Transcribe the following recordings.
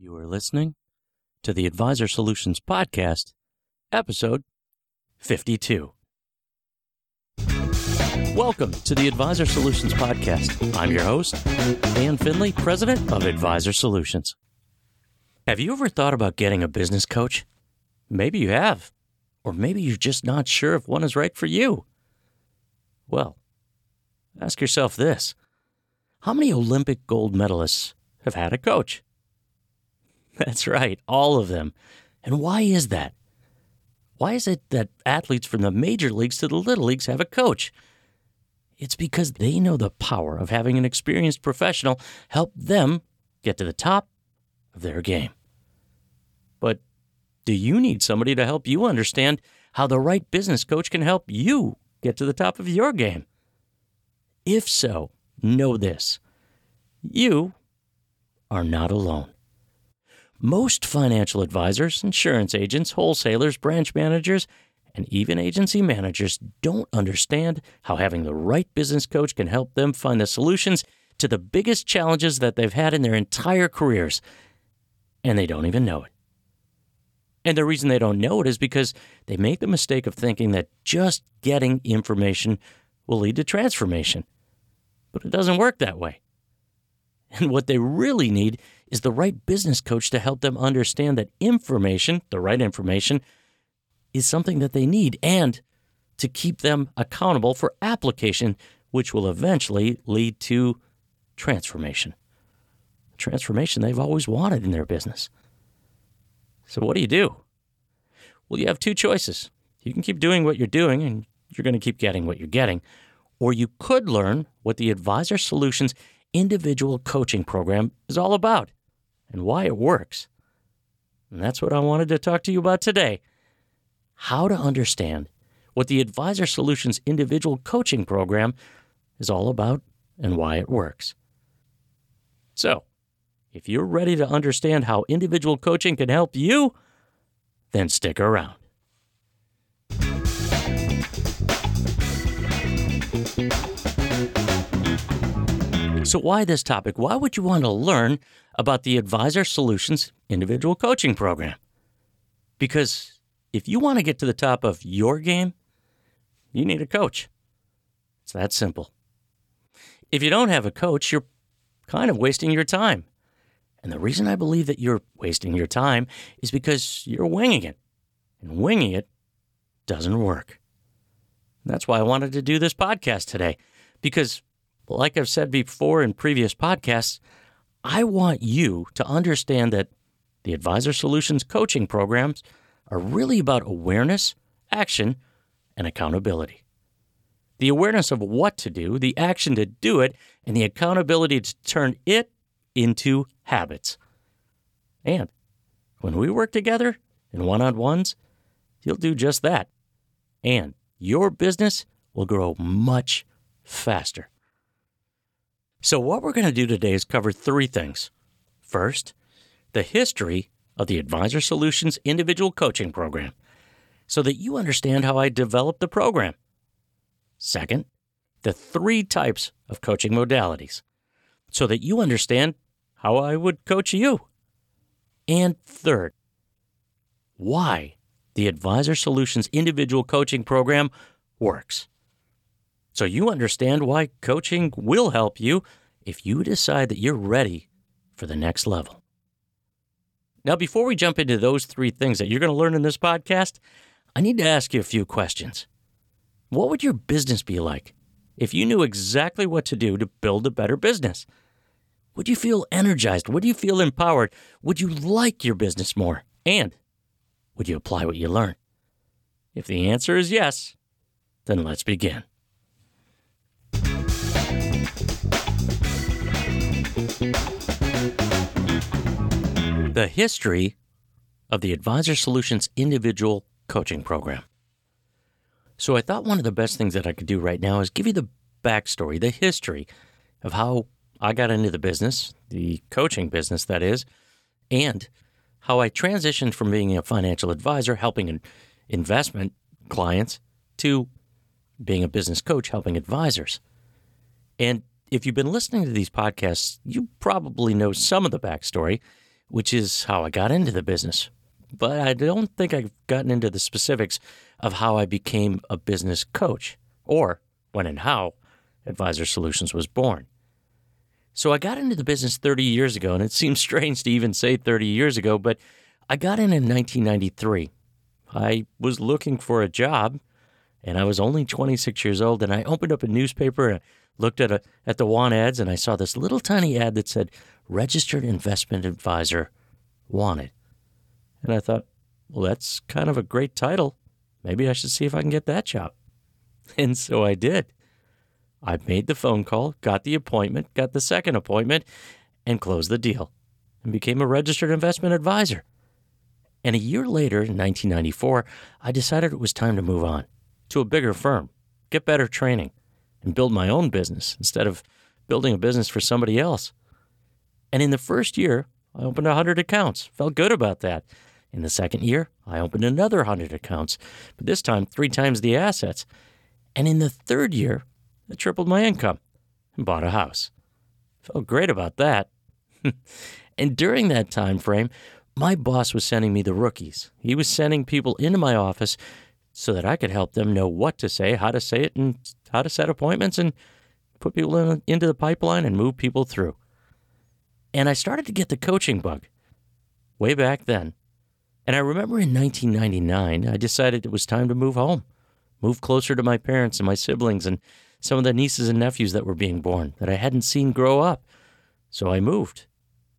You are listening to the Advisor Solutions Podcast, episode 52. Welcome to the Advisor Solutions Podcast. I'm your host, Dan Finley, President of Advisor Solutions. Have you ever thought about getting a business coach? Maybe you have, or maybe you're just not sure if one is right for you. Well, ask yourself this How many Olympic gold medalists have had a coach? That's right, all of them. And why is that? Why is it that athletes from the major leagues to the little leagues have a coach? It's because they know the power of having an experienced professional help them get to the top of their game. But do you need somebody to help you understand how the right business coach can help you get to the top of your game? If so, know this you are not alone. Most financial advisors, insurance agents, wholesalers, branch managers, and even agency managers don't understand how having the right business coach can help them find the solutions to the biggest challenges that they've had in their entire careers. And they don't even know it. And the reason they don't know it is because they make the mistake of thinking that just getting information will lead to transformation. But it doesn't work that way. And what they really need is the right business coach to help them understand that information, the right information, is something that they need and to keep them accountable for application, which will eventually lead to transformation. Transformation they've always wanted in their business. So, what do you do? Well, you have two choices. You can keep doing what you're doing and you're going to keep getting what you're getting, or you could learn what the Advisor Solutions individual coaching program is all about and why it works. And that's what I wanted to talk to you about today how to understand what the Advisor Solutions individual coaching program is all about and why it works. So, if you're ready to understand how individual coaching can help you, then stick around. So, why this topic? Why would you want to learn about the Advisor Solutions individual coaching program? Because if you want to get to the top of your game, you need a coach. It's that simple. If you don't have a coach, you're kind of wasting your time. And the reason I believe that you're wasting your time is because you're winging it. And winging it doesn't work. That's why I wanted to do this podcast today, because like I've said before in previous podcasts, I want you to understand that the Advisor Solutions coaching programs are really about awareness, action, and accountability. The awareness of what to do, the action to do it, and the accountability to turn it into habits. And when we work together in one on ones, you'll do just that. And your business will grow much faster. So, what we're going to do today is cover three things. First, the history of the Advisor Solutions Individual Coaching Program, so that you understand how I developed the program. Second, the three types of coaching modalities, so that you understand how I would coach you. And third, why the Advisor Solutions Individual Coaching Program works so you understand why coaching will help you if you decide that you're ready for the next level. Now, before we jump into those three things that you're going to learn in this podcast, I need to ask you a few questions. What would your business be like if you knew exactly what to do to build a better business? Would you feel energized? Would you feel empowered? Would you like your business more? And would you apply what you learn? If the answer is yes, then let's begin. The history of the Advisor Solutions individual coaching program. So I thought one of the best things that I could do right now is give you the backstory, the history of how I got into the business, the coaching business, that is, and how I transitioned from being a financial advisor helping investment clients to being a business coach helping advisors. And if you've been listening to these podcasts, you probably know some of the backstory, which is how I got into the business. But I don't think I've gotten into the specifics of how I became a business coach or when and how Advisor Solutions was born. So I got into the business 30 years ago, and it seems strange to even say 30 years ago, but I got in in 1993. I was looking for a job, and I was only 26 years old, and I opened up a newspaper and looked at, a, at the want ads, and I saw this little tiny ad that said, Registered Investment Advisor Wanted. And I thought, well, that's kind of a great title. Maybe I should see if I can get that job. And so I did. I made the phone call, got the appointment, got the second appointment, and closed the deal and became a registered investment advisor. And a year later, in 1994, I decided it was time to move on to a bigger firm, get better training, and build my own business instead of building a business for somebody else. And in the first year, I opened 100 accounts. Felt good about that. In the second year, I opened another 100 accounts, but this time three times the assets. And in the third year, I tripled my income and bought a house. Felt great about that. and during that time frame, my boss was sending me the rookies. He was sending people into my office so that I could help them know what to say, how to say it, and how to set appointments and put people in, into the pipeline and move people through. And I started to get the coaching bug way back then. And I remember in 1999, I decided it was time to move home, move closer to my parents and my siblings and some of the nieces and nephews that were being born that I hadn't seen grow up. So I moved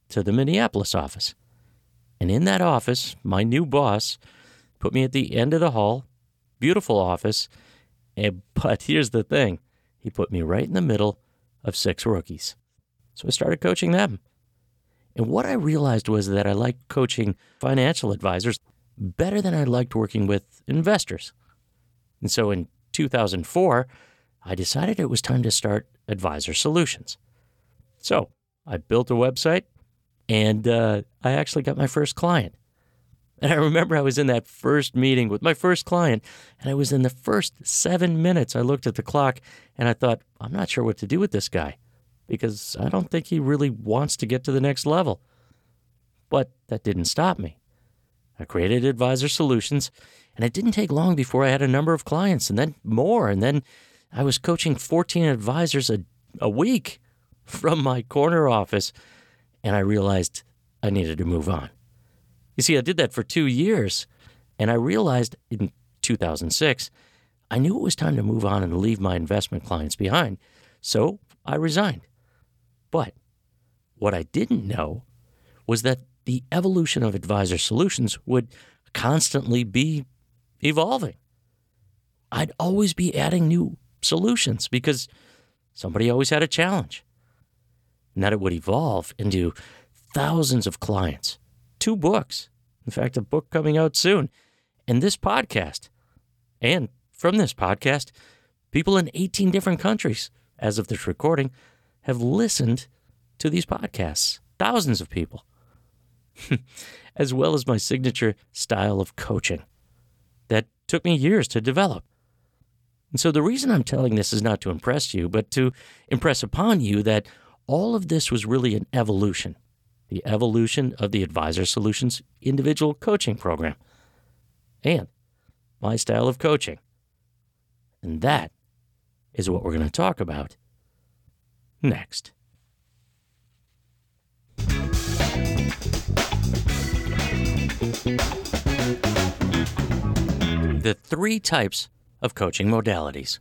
to the Minneapolis office. And in that office, my new boss put me at the end of the hall, beautiful office. And, but here's the thing he put me right in the middle of six rookies. So I started coaching them. And what I realized was that I liked coaching financial advisors better than I liked working with investors. And so in 2004, I decided it was time to start Advisor Solutions. So I built a website and uh, I actually got my first client. And I remember I was in that first meeting with my first client, and I was in the first seven minutes. I looked at the clock and I thought, I'm not sure what to do with this guy because I don't think he really wants to get to the next level. But that didn't stop me. I created Advisor Solutions, and it didn't take long before I had a number of clients, and then more, and then I was coaching 14 advisors a, a week from my corner office, and I realized I needed to move on. You see, I did that for two years, and I realized in 2006 I knew it was time to move on and leave my investment clients behind, so I resigned. But what I didn't know was that the evolution of advisor solutions would constantly be evolving. I'd always be adding new solutions because somebody always had a challenge. And that it would evolve into thousands of clients, two books, in fact, a book coming out soon, and this podcast. And from this podcast, people in 18 different countries, as of this recording, have listened to these podcasts. Thousands of people. as well as my signature style of coaching that took me years to develop. And so the reason I'm telling this is not to impress you, but to impress upon you that all of this was really an evolution the evolution of the Advisor Solutions individual coaching program and my style of coaching. And that is what we're going to talk about next. The three types of coaching modalities.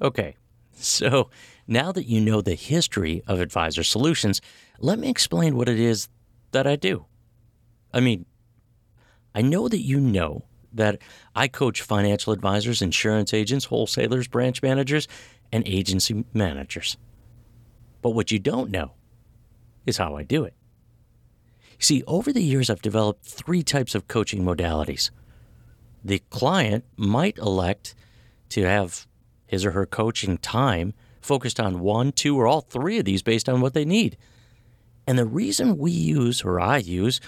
Okay, so now that you know the history of Advisor Solutions, let me explain what it is that I do. I mean, I know that you know that I coach financial advisors, insurance agents, wholesalers, branch managers, and agency managers. But what you don't know is how I do it. See, over the years, I've developed three types of coaching modalities the client might elect to have his or her coaching time focused on one, two, or all three of these based on what they need. And the reason we use, or I use,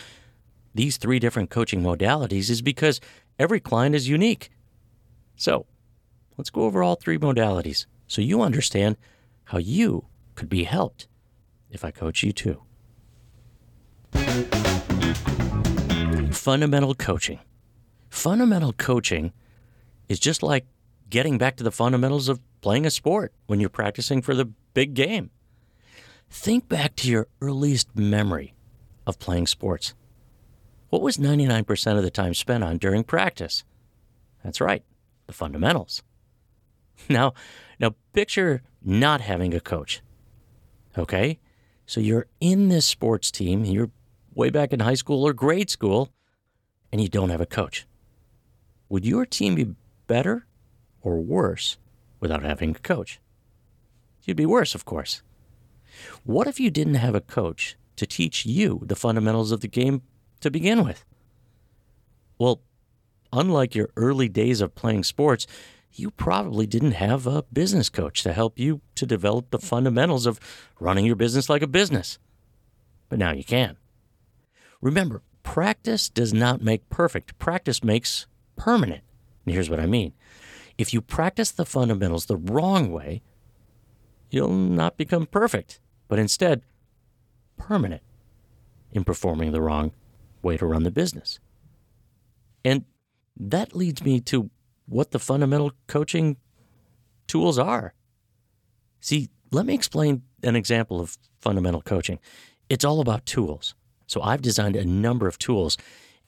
these three different coaching modalities is because every client is unique. So let's go over all three modalities so you understand how you could be helped if I coach you too. fundamental coaching. Fundamental coaching is just like getting back to the fundamentals of playing a sport when you're practicing for the big game. Think back to your earliest memory of playing sports. What was 99% of the time spent on during practice? That's right, the fundamentals. Now, now picture not having a coach. Okay? So you're in this sports team, you're way back in high school or grade school, and you don't have a coach. Would your team be better or worse without having a coach? You'd be worse, of course. What if you didn't have a coach to teach you the fundamentals of the game to begin with? Well, unlike your early days of playing sports, you probably didn't have a business coach to help you to develop the fundamentals of running your business like a business. But now you can. Remember, practice does not make perfect, practice makes permanent. And here's what I mean if you practice the fundamentals the wrong way, you'll not become perfect, but instead permanent in performing the wrong way to run the business. And that leads me to what the fundamental coaching tools are. See, let me explain an example of fundamental coaching. It's all about tools. So I've designed a number of tools,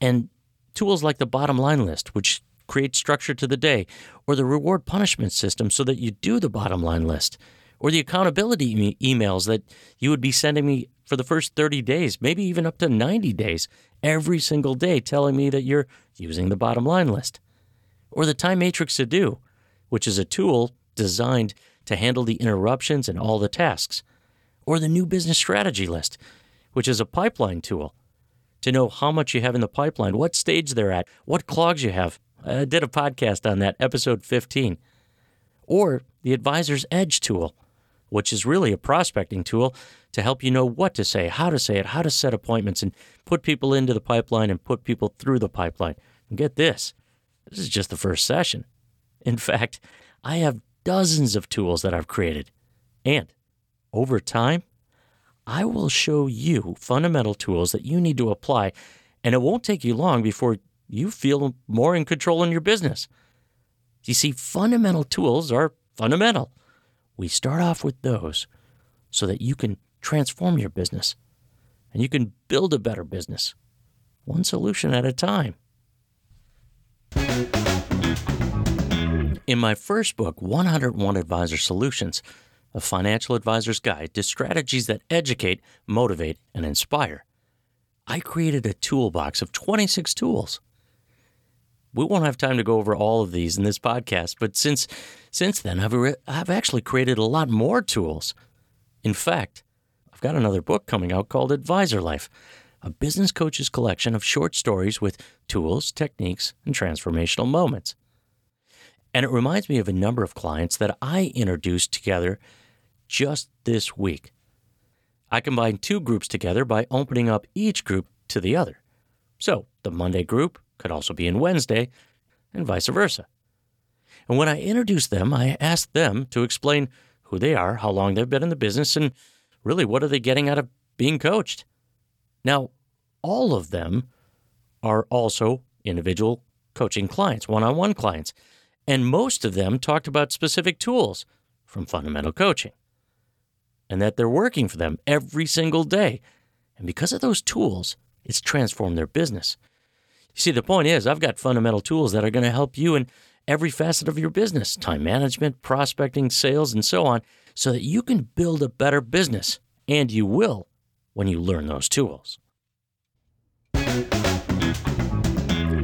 and tools like the bottom line list, which creates structure to the day, or the reward punishment system so that you do the bottom line list, or the accountability e- emails that you would be sending me for the first 30 days, maybe even up to 90 days, every single day, telling me that you're using the bottom line list or the Time Matrix to Do, which is a tool designed to handle the interruptions and all the tasks, or the New Business Strategy List, which is a pipeline tool to know how much you have in the pipeline, what stage they're at, what clogs you have. I did a podcast on that, episode 15. Or the Advisor's Edge tool, which is really a prospecting tool to help you know what to say, how to say it, how to set appointments, and put people into the pipeline and put people through the pipeline. And get this this is just the first session. In fact, I have dozens of tools that I've created. And over time, I will show you fundamental tools that you need to apply, and it won't take you long before you feel more in control in your business. You see, fundamental tools are fundamental. We start off with those so that you can transform your business and you can build a better business, one solution at a time. In my first book, 101 Advisor Solutions, a financial advisor's guide to strategies that educate, motivate, and inspire, I created a toolbox of 26 tools. We won't have time to go over all of these in this podcast, but since since then I've re- I've actually created a lot more tools. In fact, I've got another book coming out called Advisor Life, a business coach's collection of short stories with tools, techniques, and transformational moments. And it reminds me of a number of clients that I introduced together just this week. I combined two groups together by opening up each group to the other. So the Monday group could also be in Wednesday, and vice versa. And when I introduced them, I asked them to explain who they are, how long they've been in the business, and really what are they getting out of being coached. Now, all of them are also individual coaching clients, one on one clients. And most of them talked about specific tools from fundamental coaching and that they're working for them every single day. And because of those tools, it's transformed their business. See, the point is, I've got fundamental tools that are going to help you in every facet of your business time management, prospecting, sales, and so on so that you can build a better business. And you will when you learn those tools.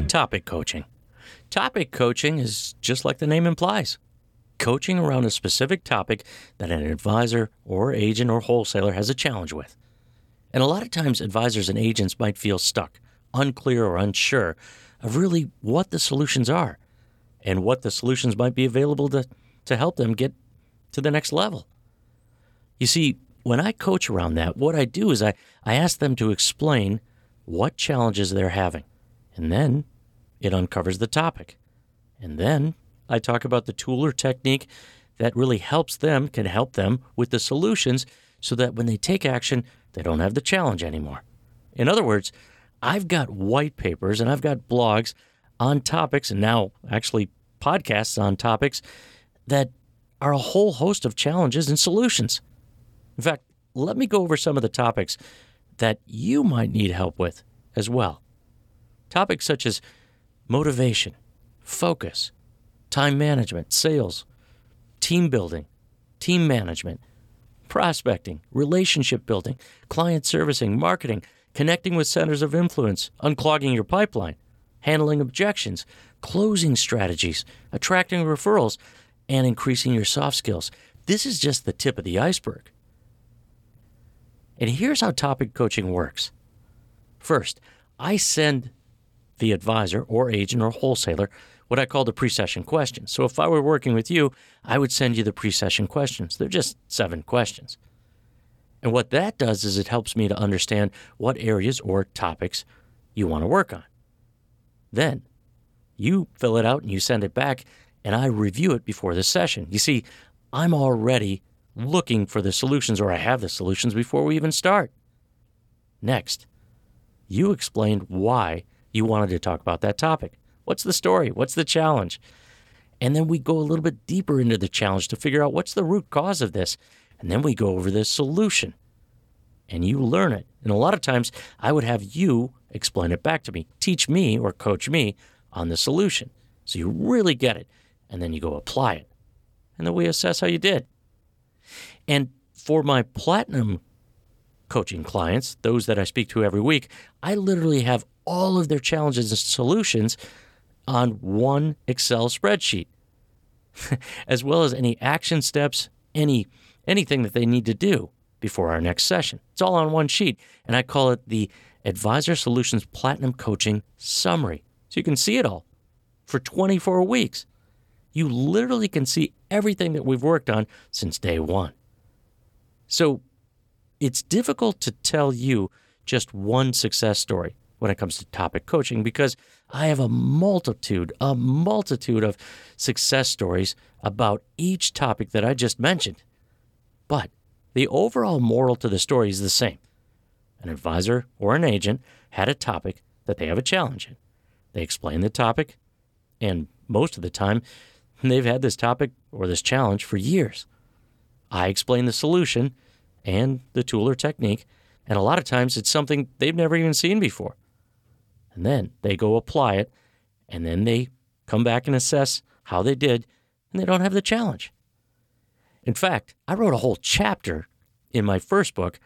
Topic coaching. Topic coaching is just like the name implies coaching around a specific topic that an advisor or agent or wholesaler has a challenge with. And a lot of times, advisors and agents might feel stuck, unclear, or unsure of really what the solutions are and what the solutions might be available to, to help them get to the next level. You see, when I coach around that, what I do is I, I ask them to explain what challenges they're having. And then it uncovers the topic. And then I talk about the tool or technique that really helps them, can help them with the solutions so that when they take action, they don't have the challenge anymore. In other words, I've got white papers and I've got blogs on topics and now actually podcasts on topics that are a whole host of challenges and solutions. In fact, let me go over some of the topics that you might need help with as well. Topics such as motivation, focus, time management, sales, team building, team management, prospecting, relationship building, client servicing, marketing, connecting with centers of influence, unclogging your pipeline, handling objections, closing strategies, attracting referrals, and increasing your soft skills. This is just the tip of the iceberg. And here's how topic coaching works. First, I send the advisor or agent or wholesaler what I call the pre session questions. So if I were working with you, I would send you the pre session questions. They're just seven questions. And what that does is it helps me to understand what areas or topics you want to work on. Then you fill it out and you send it back, and I review it before the session. You see, I'm already looking for the solutions, or I have the solutions before we even start. Next, you explained why you wanted to talk about that topic. What's the story? What's the challenge? And then we go a little bit deeper into the challenge to figure out what's the root cause of this. And then we go over the solution. And you learn it. And a lot of times I would have you explain it back to me, teach me or coach me on the solution. So you really get it. And then you go apply it. And then we assess how you did. And for my platinum coaching clients, those that I speak to every week, I literally have all of their challenges and solutions on one Excel spreadsheet, as well as any action steps, any anything that they need to do before our next session. It's all on one sheet, and I call it the Advisor Solutions Platinum Coaching Summary. So you can see it all for 24 weeks. You literally can see everything that we've worked on since day one. So it's difficult to tell you just one success story when it comes to topic coaching because I have a multitude, a multitude of success stories about each topic that I just mentioned. But the overall moral to the story is the same. An advisor or an agent had a topic that they have a challenge in. They explain the topic, and most of the time, they've had this topic or this challenge for years. I explain the solution and the tool or technique, and a lot of times it's something they've never even seen before. And then they go apply it, and then they come back and assess how they did, and they don't have the challenge. In fact, I wrote a whole chapter in my first book,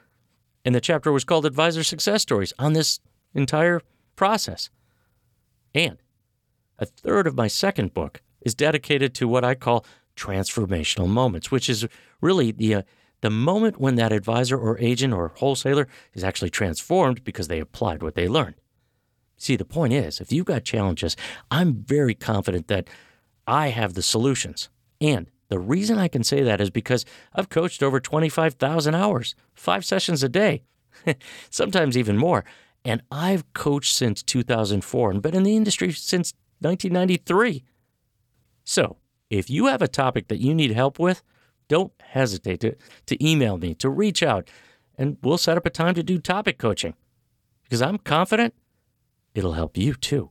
and the chapter was called Advisor Success Stories on this entire process. And a third of my second book is dedicated to what I call transformational moments, which is really the uh, the moment when that advisor or agent or wholesaler is actually transformed because they applied what they learned. See, the point is, if you've got challenges, I'm very confident that I have the solutions. And the reason I can say that is because I've coached over 25,000 hours, five sessions a day, sometimes even more. And I've coached since 2004 and been in the industry since 1993. So, if you have a topic that you need help with, don't hesitate to, to email me, to reach out, and we'll set up a time to do topic coaching. Because I'm confident it'll help you too.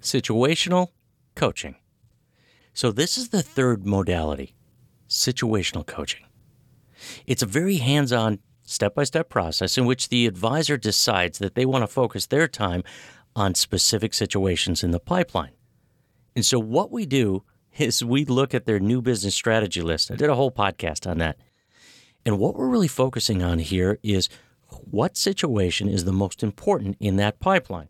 Situational coaching. So, this is the third modality situational coaching. It's a very hands on, step by step process in which the advisor decides that they want to focus their time on specific situations in the pipeline. And so, what we do is we look at their new business strategy list. I did a whole podcast on that. And what we're really focusing on here is what situation is the most important in that pipeline.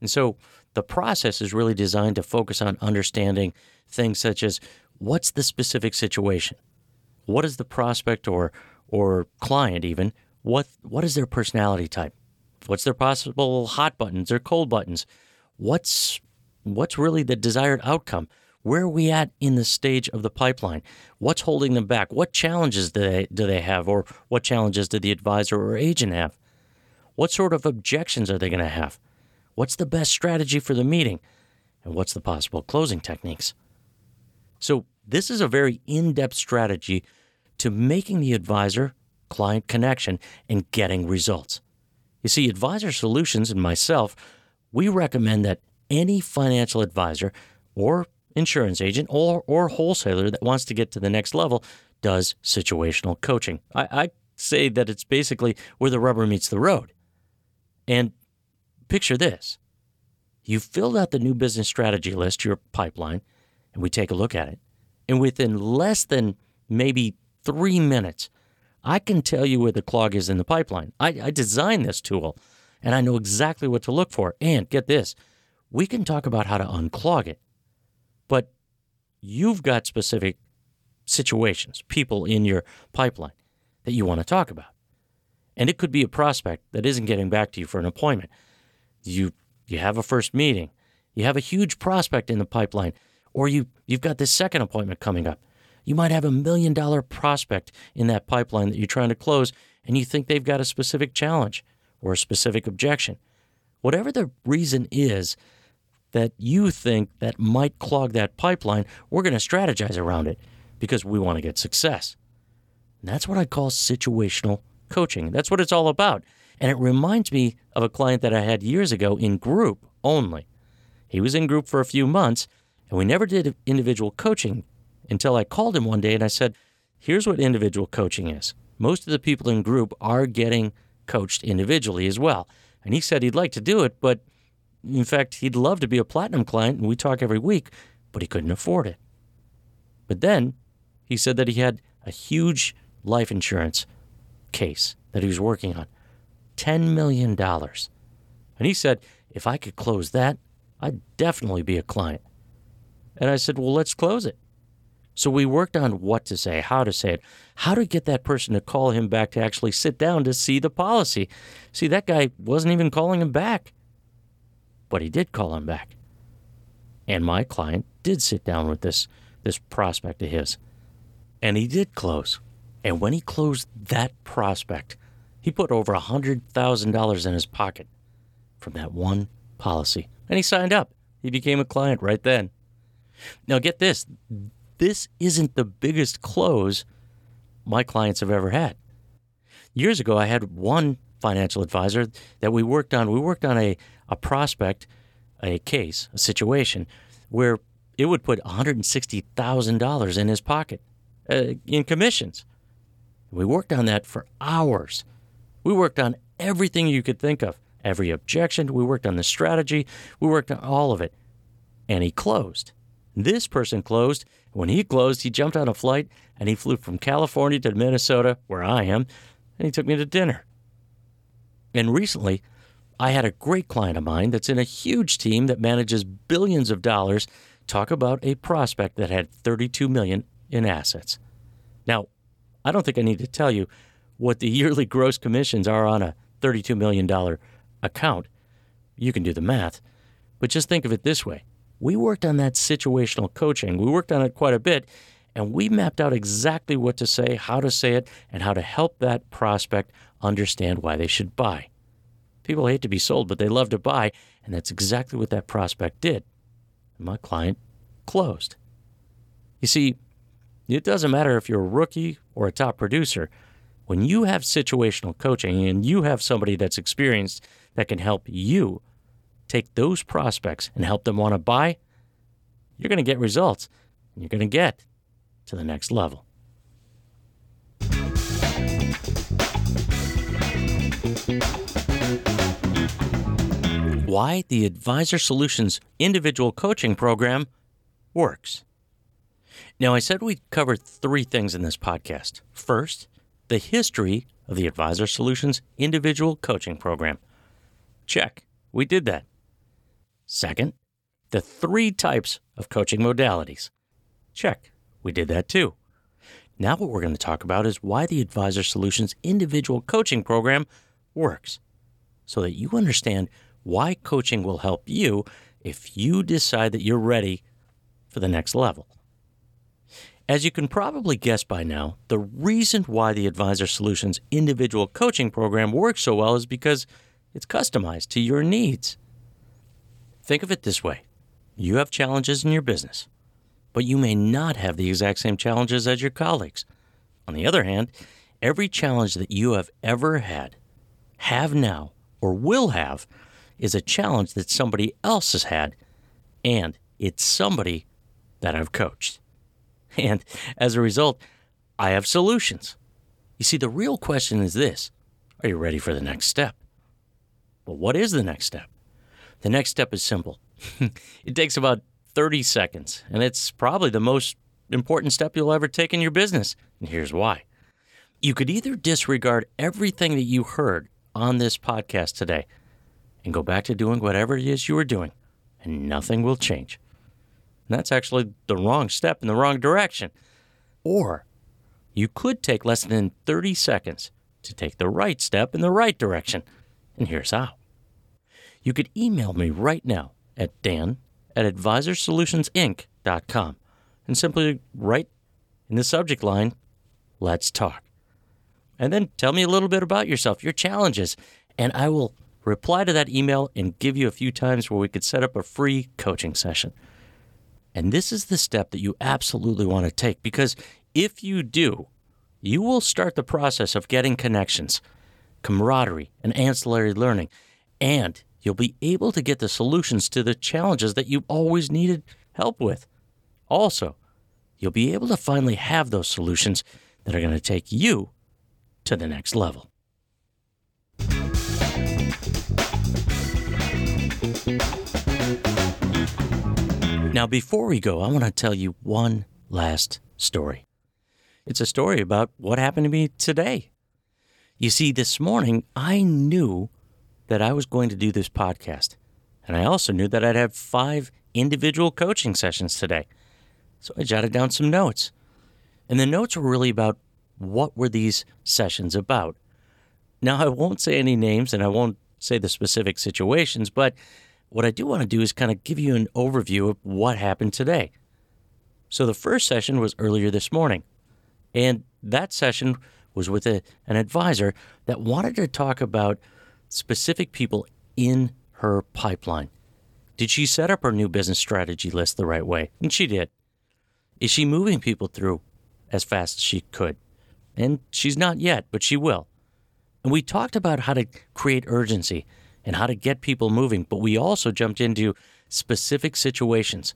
And so the process is really designed to focus on understanding things such as what's the specific situation? What is the prospect or or client even? What what is their personality type? What's their possible hot buttons or cold buttons? What's what's really the desired outcome? Where are we at in the stage of the pipeline? What's holding them back? What challenges do they, do they have, or what challenges do the advisor or agent have? What sort of objections are they going to have? What's the best strategy for the meeting? And what's the possible closing techniques? So, this is a very in depth strategy to making the advisor client connection and getting results. You see, Advisor Solutions and myself, we recommend that any financial advisor or insurance agent or, or wholesaler that wants to get to the next level does situational coaching. I, I say that it's basically where the rubber meets the road. And picture this you've filled out the new business strategy list, your pipeline, and we take a look at it. And within less than maybe three minutes, I can tell you where the clog is in the pipeline. I, I designed this tool and I know exactly what to look for. And get this, we can talk about how to unclog it. But you've got specific situations, people in your pipeline that you want to talk about. And it could be a prospect that isn't getting back to you for an appointment. You you have a first meeting. You have a huge prospect in the pipeline or you you've got this second appointment coming up. You might have a million dollar prospect in that pipeline that you're trying to close and you think they've got a specific challenge or a specific objection. Whatever the reason is that you think that might clog that pipeline, we're going to strategize around it because we want to get success. And that's what I call situational coaching. That's what it's all about. And it reminds me of a client that I had years ago in group only. He was in group for a few months, and we never did individual coaching until I called him one day and I said, Here's what individual coaching is. Most of the people in group are getting coached individually as well. And he said he'd like to do it, but in fact, he'd love to be a platinum client and we talk every week, but he couldn't afford it. But then he said that he had a huge life insurance case that he was working on $10 million. And he said, if I could close that, I'd definitely be a client. And I said, well, let's close it. So we worked on what to say, how to say it, how to get that person to call him back to actually sit down to see the policy. See, that guy wasn't even calling him back, but he did call him back. And my client did sit down with this, this prospect of his, and he did close. And when he closed that prospect, he put over $100,000 in his pocket from that one policy. And he signed up. He became a client right then. Now, get this this isn't the biggest close my clients have ever had. Years ago, I had one financial advisor that we worked on. We worked on a, a prospect, a case, a situation where it would put $160,000 in his pocket uh, in commissions. We worked on that for hours. We worked on everything you could think of, every objection. We worked on the strategy. We worked on all of it. And he closed. This person closed. When he closed, he jumped on a flight and he flew from California to Minnesota, where I am, and he took me to dinner. And recently, I had a great client of mine that's in a huge team that manages billions of dollars talk about a prospect that had 32 million in assets. Now, I don't think I need to tell you what the yearly gross commissions are on a $32 million account. You can do the math. But just think of it this way we worked on that situational coaching. We worked on it quite a bit, and we mapped out exactly what to say, how to say it, and how to help that prospect understand why they should buy. People hate to be sold, but they love to buy, and that's exactly what that prospect did. And my client closed. You see, it doesn't matter if you're a rookie or a top producer. When you have situational coaching and you have somebody that's experienced that can help you take those prospects and help them want to buy, you're going to get results and you're going to get to the next level. Why the Advisor Solutions individual coaching program works. Now, I said we'd cover three things in this podcast. First, the history of the Advisor Solutions individual coaching program. Check, we did that. Second, the three types of coaching modalities. Check, we did that too. Now, what we're going to talk about is why the Advisor Solutions individual coaching program works, so that you understand why coaching will help you if you decide that you're ready for the next level. As you can probably guess by now, the reason why the Advisor Solutions individual coaching program works so well is because it's customized to your needs. Think of it this way you have challenges in your business, but you may not have the exact same challenges as your colleagues. On the other hand, Every challenge that you have ever had, have now, or will have, is a challenge that somebody else has had, and it's somebody that I've coached. And as a result, I have solutions. You see, the real question is this Are you ready for the next step? Well, what is the next step? The next step is simple. it takes about 30 seconds, and it's probably the most important step you'll ever take in your business. And here's why. You could either disregard everything that you heard on this podcast today and go back to doing whatever it is you were doing, and nothing will change. And that's actually the wrong step in the wrong direction. Or you could take less than 30 seconds to take the right step in the right direction. And here's how. You could email me right now at dan at advisorsolutionsinc.com and simply write in the subject line, Let's Talk. And then tell me a little bit about yourself, your challenges, and I will reply to that email and give you a few times where we could set up a free coaching session. And this is the step that you absolutely want to take because if you do, you will start the process of getting connections, camaraderie, and ancillary learning, and you'll be able to get the solutions to the challenges that you've always needed help with. Also, you'll be able to finally have those solutions that are going to take you to the next level. Now, before we go, I want to tell you one last story. It's a story about what happened to me today. You see, this morning I knew that I was going to do this podcast, and I also knew that I'd have five individual coaching sessions today. So I jotted down some notes. And the notes were really about what were these sessions about. Now, I won't say any names and I won't say the specific situations, but what I do want to do is kind of give you an overview of what happened today. So the first session was earlier this morning. And that session was with a, an advisor that wanted to talk about specific people in her pipeline. Did she set up her new business strategy list the right way? And she did. Is she moving people through as fast as she could? And she's not yet, but she will. And we talked about how to create urgency and how to get people moving, but we also jumped into specific situations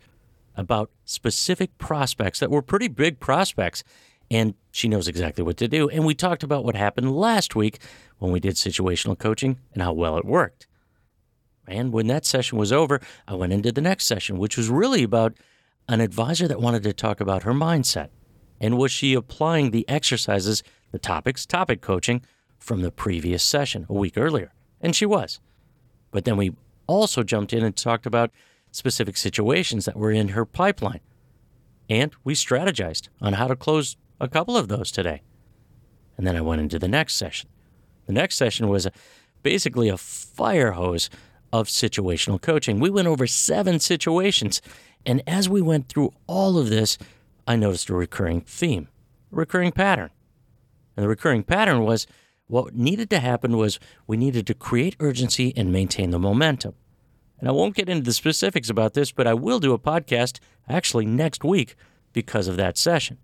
about specific prospects that were pretty big prospects and she knows exactly what to do. And we talked about what happened last week when we did situational coaching and how well it worked. And when that session was over, I went into the next session, which was really about an advisor that wanted to talk about her mindset. And was she applying the exercises, the topics, topic coaching from the previous session a week earlier? And she was. But then we also jumped in and talked about specific situations that were in her pipeline. And we strategized on how to close a couple of those today. And then I went into the next session. The next session was basically a fire hose of situational coaching. We went over seven situations. And as we went through all of this, I noticed a recurring theme, a recurring pattern. And the recurring pattern was what needed to happen was we needed to create urgency and maintain the momentum. And I won't get into the specifics about this, but I will do a podcast actually next week because of that session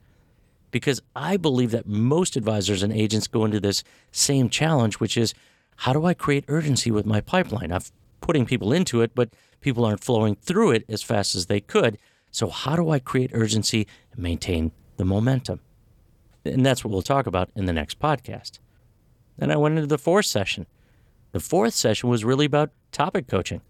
because I believe that most advisors and agents go into this same challenge, which is how do I create urgency with my pipeline? I'm putting people into it, but people aren't flowing through it as fast as they could. So, how do I create urgency and maintain the momentum? And that's what we'll talk about in the next podcast. Then I went into the fourth session. The fourth session was really about topic coaching.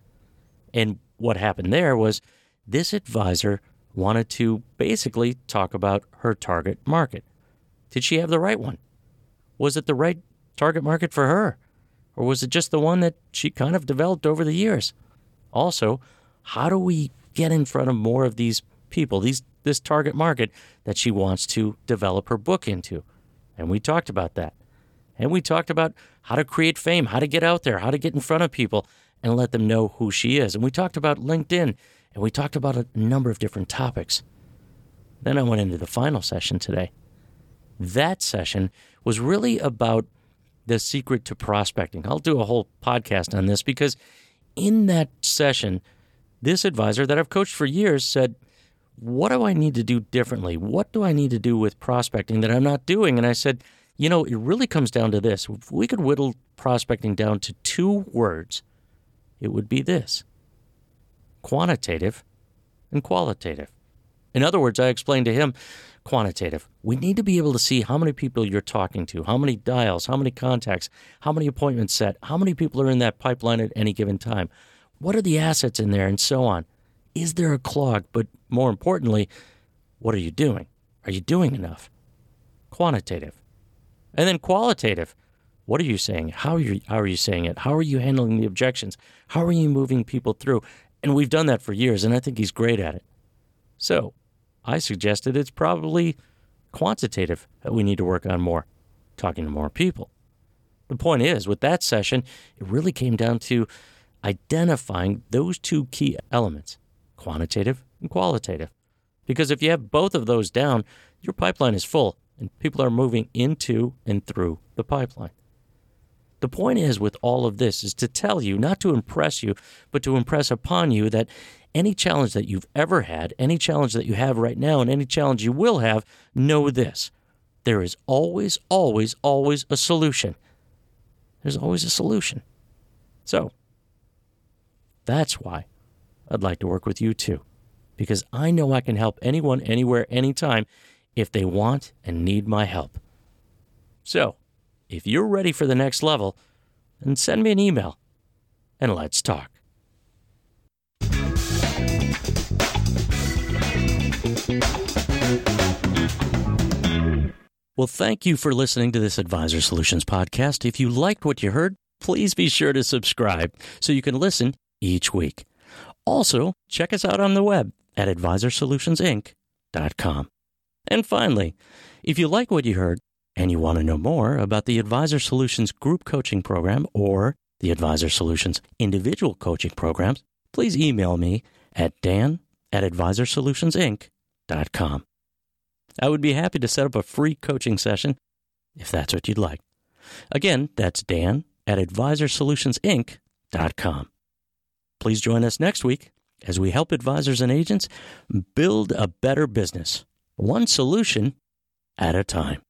And what happened there was this advisor wanted to basically talk about her target market. Did she have the right one? Was it the right target market for her? Or was it just the one that she kind of developed over the years? Also, how do we get in front of more of these people, these this target market that she wants to develop her book into? And we talked about that. And we talked about how to create fame, how to get out there, how to get in front of people and let them know who she is. And we talked about LinkedIn and we talked about a number of different topics. Then I went into the final session today. That session was really about the secret to prospecting. I'll do a whole podcast on this because in that session, this advisor that I've coached for years said, What do I need to do differently? What do I need to do with prospecting that I'm not doing? And I said, You know, it really comes down to this. If we could whittle prospecting down to two words, it would be this quantitative and qualitative. In other words, I explained to him quantitative. We need to be able to see how many people you're talking to, how many dials, how many contacts, how many appointments set, how many people are in that pipeline at any given time, what are the assets in there, and so on. Is there a clog? But more importantly, what are you doing? Are you doing enough? Quantitative. And then qualitative. What are you saying? How are you, how are you saying it? How are you handling the objections? How are you moving people through? And we've done that for years, and I think he's great at it. So I suggested it's probably quantitative that we need to work on more, talking to more people. The point is, with that session, it really came down to identifying those two key elements quantitative and qualitative. Because if you have both of those down, your pipeline is full and people are moving into and through the pipeline. The point is, with all of this, is to tell you, not to impress you, but to impress upon you that any challenge that you've ever had, any challenge that you have right now, and any challenge you will have, know this. There is always, always, always a solution. There's always a solution. So, that's why I'd like to work with you too, because I know I can help anyone, anywhere, anytime if they want and need my help. So, if you're ready for the next level, then send me an email and let's talk. Well, thank you for listening to this Advisor Solutions podcast. If you liked what you heard, please be sure to subscribe so you can listen each week. Also, check us out on the web at advisorsolutionsinc.com. And finally, if you like what you heard and you want to know more about the Advisor Solutions group coaching program or the Advisor Solutions individual coaching programs, please email me at dan at advisorsolutionsinc.com. I would be happy to set up a free coaching session if that's what you'd like. Again, that's Dan at advisorsolutionsinc.com. Please join us next week as we help advisors and agents build a better business, one solution at a time.